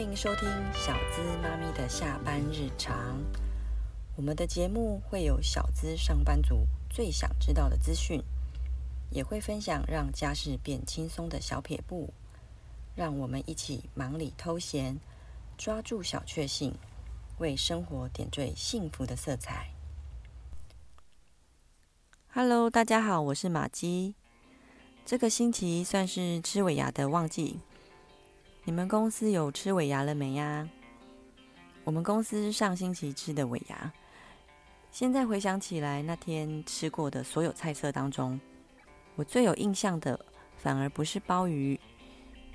欢迎收听小资妈咪的下班日常。我们的节目会有小资上班族最想知道的资讯，也会分享让家事变轻松的小撇步。让我们一起忙里偷闲，抓住小确幸，为生活点缀幸福的色彩。Hello，大家好，我是玛姬。这个星期算是吃尾牙的旺季，你们公司有吃尾牙了没呀？我们公司上星期吃的尾牙，现在回想起来，那天吃过的所有菜色当中，我最有印象的，反而不是鲍鱼，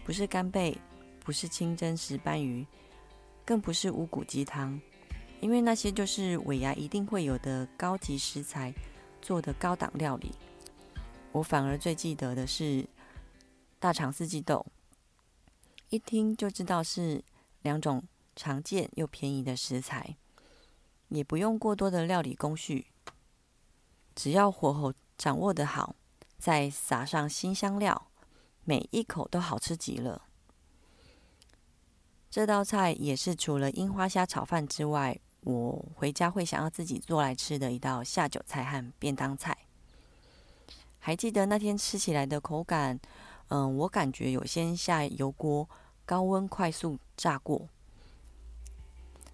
不是干贝，不是清蒸石斑鱼，更不是乌骨鸡汤，因为那些就是尾牙一定会有的高级食材做的高档料理。我反而最记得的是大肠四季豆，一听就知道是两种常见又便宜的食材，也不用过多的料理工序，只要火候掌握得好，再撒上新香料，每一口都好吃极了。这道菜也是除了樱花虾炒饭之外，我回家会想要自己做来吃的一道下酒菜和便当菜。还记得那天吃起来的口感，嗯，我感觉有先下油锅，高温快速炸过。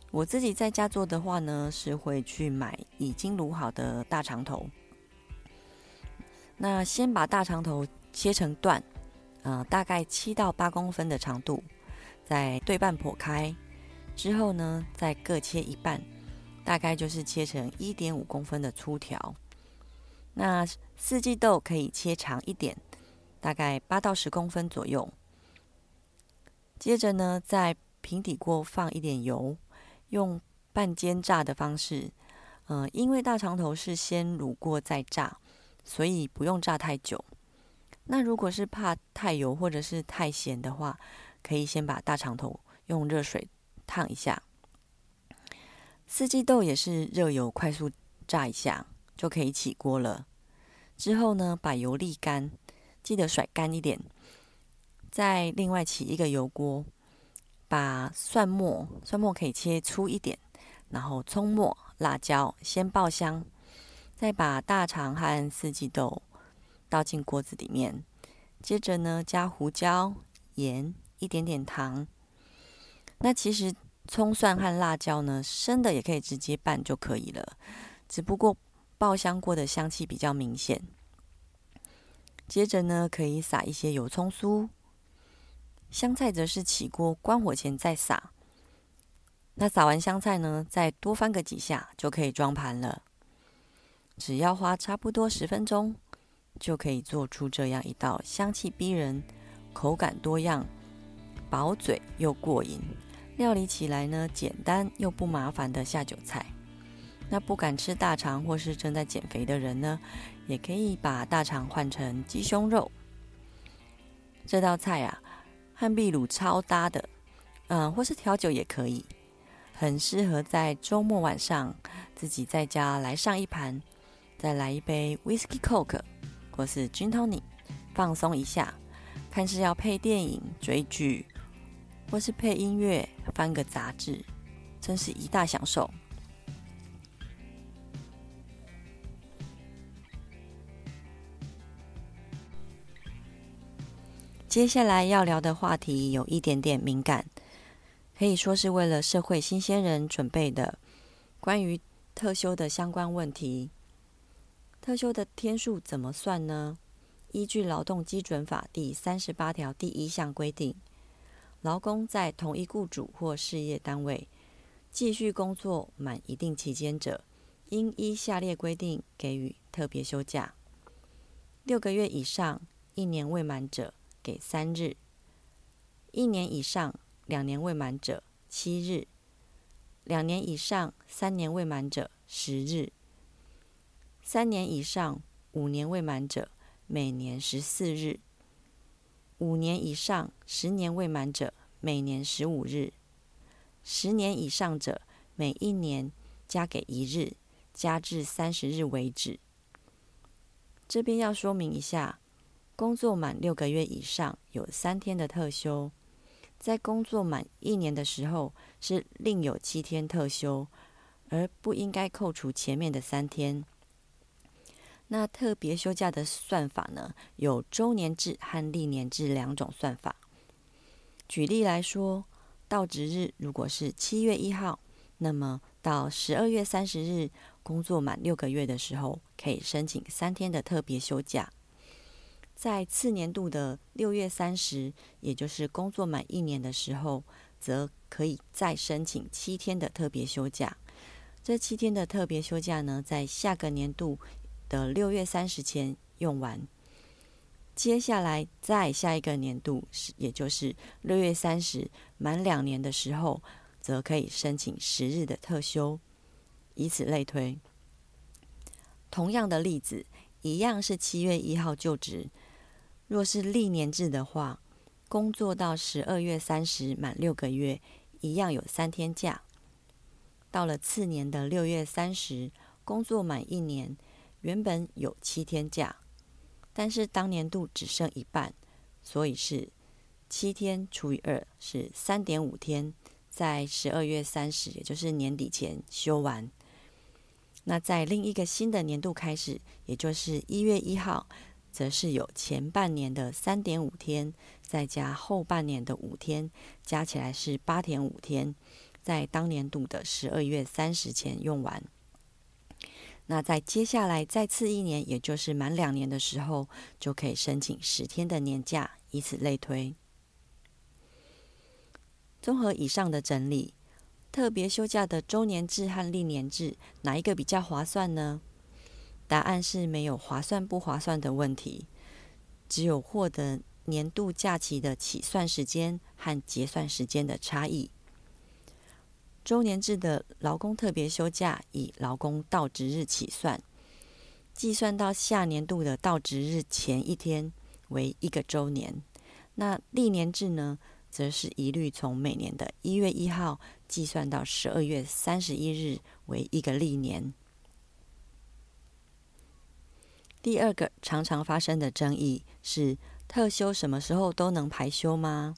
我自己在家做的话呢，是会去买已经卤好的大肠头。那先把大肠头切成段，呃，大概七到八公分的长度，再对半剖开，之后呢，再各切一半，大概就是切成一点五公分的粗条。那四季豆可以切长一点，大概八到十公分左右。接着呢，在平底锅放一点油，用半煎炸的方式。嗯、因为大肠头是先卤过再炸，所以不用炸太久。那如果是怕太油或者是太咸的话，可以先把大肠头用热水烫一下。四季豆也是热油快速炸一下。就可以起锅了。之后呢，把油沥干，记得甩干一点。再另外起一个油锅，把蒜末，蒜末可以切粗一点，然后葱末、辣椒先爆香，再把大肠和四季豆倒进锅子里面。接着呢，加胡椒、盐、一点点糖。那其实葱蒜和辣椒呢，生的也可以直接拌就可以了，只不过。爆香过的香气比较明显。接着呢，可以撒一些油葱酥。香菜则是起锅关火前再撒。那撒完香菜呢，再多翻个几下就可以装盘了。只要花差不多十分钟，就可以做出这样一道香气逼人、口感多样、饱嘴又过瘾、料理起来呢简单又不麻烦的下酒菜。那不敢吃大肠或是正在减肥的人呢，也可以把大肠换成鸡胸肉。这道菜啊，和秘鲁超搭的，嗯，或是调酒也可以，很适合在周末晚上自己在家来上一盘，再来一杯 Whisky Coke 或是 Gin Tonic，放松一下。看是要配电影追剧，或是配音乐翻个杂志，真是一大享受。接下来要聊的话题有一点点敏感，可以说是为了社会新鲜人准备的，关于特休的相关问题。特休的天数怎么算呢？依据劳动基准法第三十八条第一项规定，劳工在同一雇主或事业单位继续工作满一定期间者，应依下列规定给予特别休假：六个月以上，一年未满者，给三日，一年以上两年未满者七日，两年以上三年未满者十日，三年以上五年未满者每年十四日，五年以上十年未满者每年十五日，十年以上者每一年加给一日，加至三十日为止。这边要说明一下。工作满六个月以上，有三天的特休，在工作满一年的时候是另有七天特休，而不应该扣除前面的三天。那特别休假的算法呢，有周年制和历年制两种算法。举例来说，到职日如果是七月一号，那么到十二月三十日工作满六个月的时候，可以申请三天的特别休假。在次年度的六月三十，也就是工作满一年的时候，则可以再申请七天的特别休假。这七天的特别休假呢，在下个年度的六月三十前用完。接下来再下一个年度，也就是六月三十满两年的时候，则可以申请十日的特休，以此类推。同样的例子，一样是七月一号就职。若是历年制的话，工作到十二月三十满六个月，一样有三天假。到了次年的六月三十，工作满一年，原本有七天假，但是当年度只剩一半，所以是七天除以二是三点五天，在十二月三十，也就是年底前休完。那在另一个新的年度开始，也就是一月一号。则是有前半年的三点五天，再加后半年的五天，加起来是八点五天，在当年度的十二月三十前用完。那在接下来再次一年，也就是满两年的时候，就可以申请十天的年假，以此类推。综合以上的整理，特别休假的周年制和历年制，哪一个比较划算呢？答案是没有划算不划算的问题，只有获得年度假期的起算时间和结算时间的差异。周年制的劳工特别休假以劳工到职日起算，计算到下年度的到职日前一天为一个周年。那历年制呢，则是一律从每年的一月一号计算到十二月三十一日为一个历年。第二个常常发生的争议是：特休什么时候都能排休吗？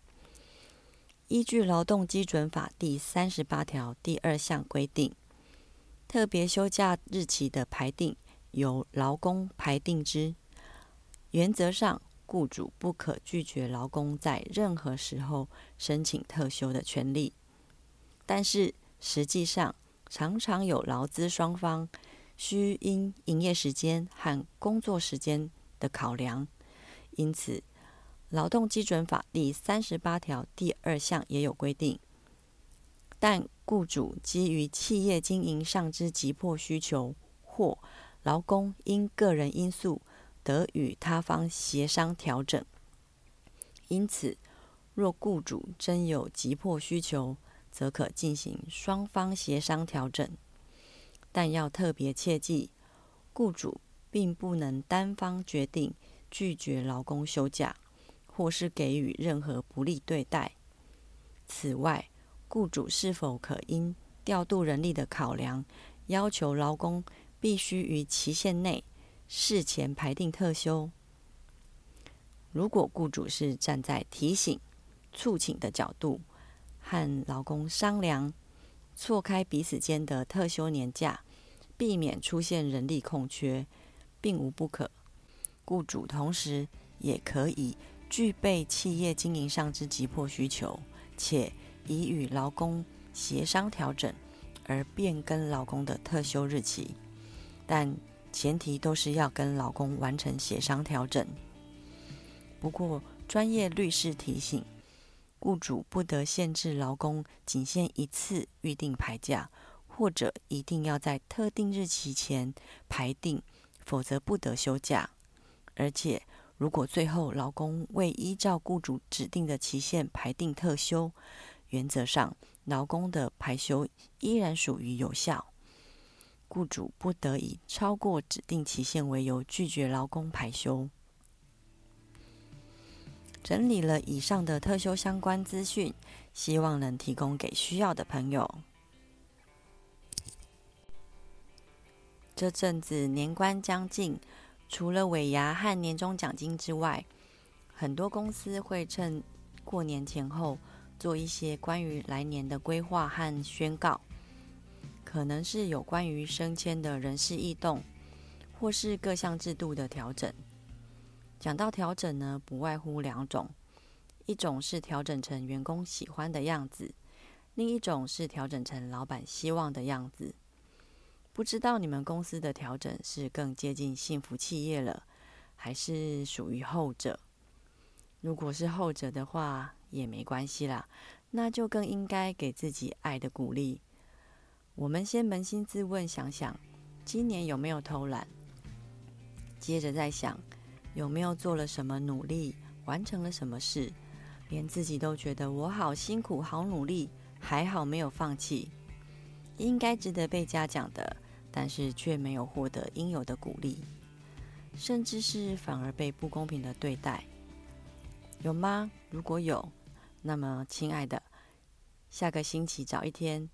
依据《劳动基准法》第三十八条第二项规定，特别休假日期的排定由劳工排定之。原则上，雇主不可拒绝劳工在任何时候申请特休的权利。但是，实际上常常有劳资双方。需因营业时间和工作时间的考量，因此《劳动基准法》第三十八条第二项也有规定。但雇主基于企业经营上之急迫需求，或劳工因个人因素得与他方协商调整。因此，若雇主真有急迫需求，则可进行双方协商调整。但要特别切记，雇主并不能单方决定拒绝劳工休假，或是给予任何不利对待。此外，雇主是否可因调度人力的考量，要求劳工必须于期限内事前排定特休？如果雇主是站在提醒、促请的角度，和劳工商量，错开彼此间的特休年假，避免出现人力空缺，并无不可。雇主同时也可以具备企业经营上之急迫需求，且已与劳工协商调整而变更劳工的特休日期，但前提都是要跟劳工完成协商调整。不过，专业律师提醒。雇主不得限制劳工仅限一次预定排假，或者一定要在特定日期前排定，否则不得休假。而且，如果最后劳工未依照雇主指定的期限排定特休，原则上劳工的排休依然属于有效。雇主不得以超过指定期限为由拒绝劳工排休。整理了以上的特修相关资讯，希望能提供给需要的朋友。这阵子年关将近，除了尾牙和年终奖金之外，很多公司会趁过年前后做一些关于来年的规划和宣告，可能是有关于升迁的人事异动，或是各项制度的调整。讲到调整呢，不外乎两种，一种是调整成员工喜欢的样子，另一种是调整成老板希望的样子。不知道你们公司的调整是更接近幸福企业了，还是属于后者？如果是后者的话，也没关系啦，那就更应该给自己爱的鼓励。我们先扪心自问，想想今年有没有偷懒，接着再想有没有做了什么努力，完成了什么事，连自己都觉得我好辛苦、好努力，还好没有放弃，应该值得被嘉奖的，但是却没有获得应有的鼓励，甚至是反而被不公平的对待。有吗？如果有，那么亲爱的，下个星期找一天，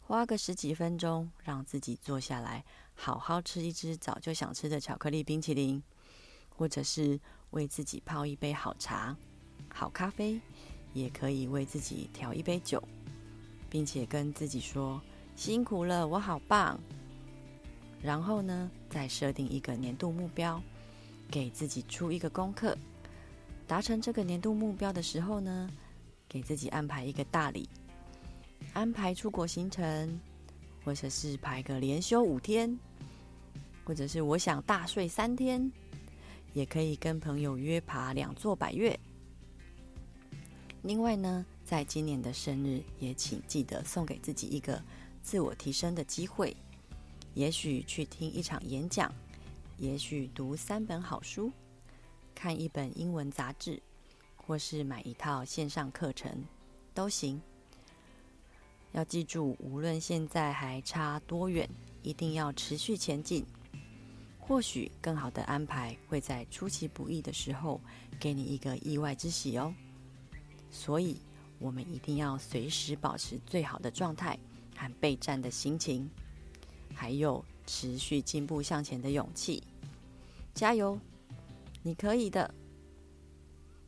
花个十几分钟，让自己坐下来，好好吃一只早就想吃的巧克力冰淇淋，或者是为自己泡一杯好茶、好咖啡，也可以为自己调一杯酒，并且跟自己说辛苦了，我好棒。然后呢，再设定一个年度目标，给自己出一个功课。达成这个年度目标的时候呢，给自己安排一个大礼，安排出国行程，或者是排个连休五天，或者是我想大睡三天，也可以跟朋友约爬两座百岳。另外呢，在今年的生日，也请记得送给自己一个自我提升的机会，也许去听一场演讲，也许读三本好书。看一本英文杂志，或是买一套线上课程，都行。要记住，无论现在还差多远，一定要持续前进。或许更好的安排会在出其不意的时候，给你一个意外之喜哦。所以，我们一定要随时保持最好的状态和备战的心情，还有持续进步向前的勇气。加油！你可以的，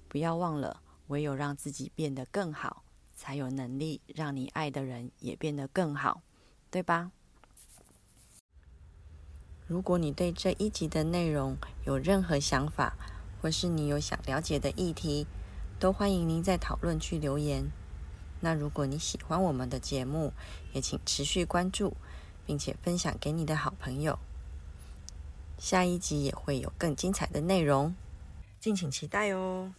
不要忘了，唯有让自己变得更好，才有能力让你爱的人也变得更好，对吧？如果你对这一集的内容有任何想法，或是你有想了解的议题，都欢迎您在讨论区留言。那如果你喜欢我们的节目，也请持续关注，并且分享给你的好朋友。下一集也会有更精彩的内容，敬请期待哦。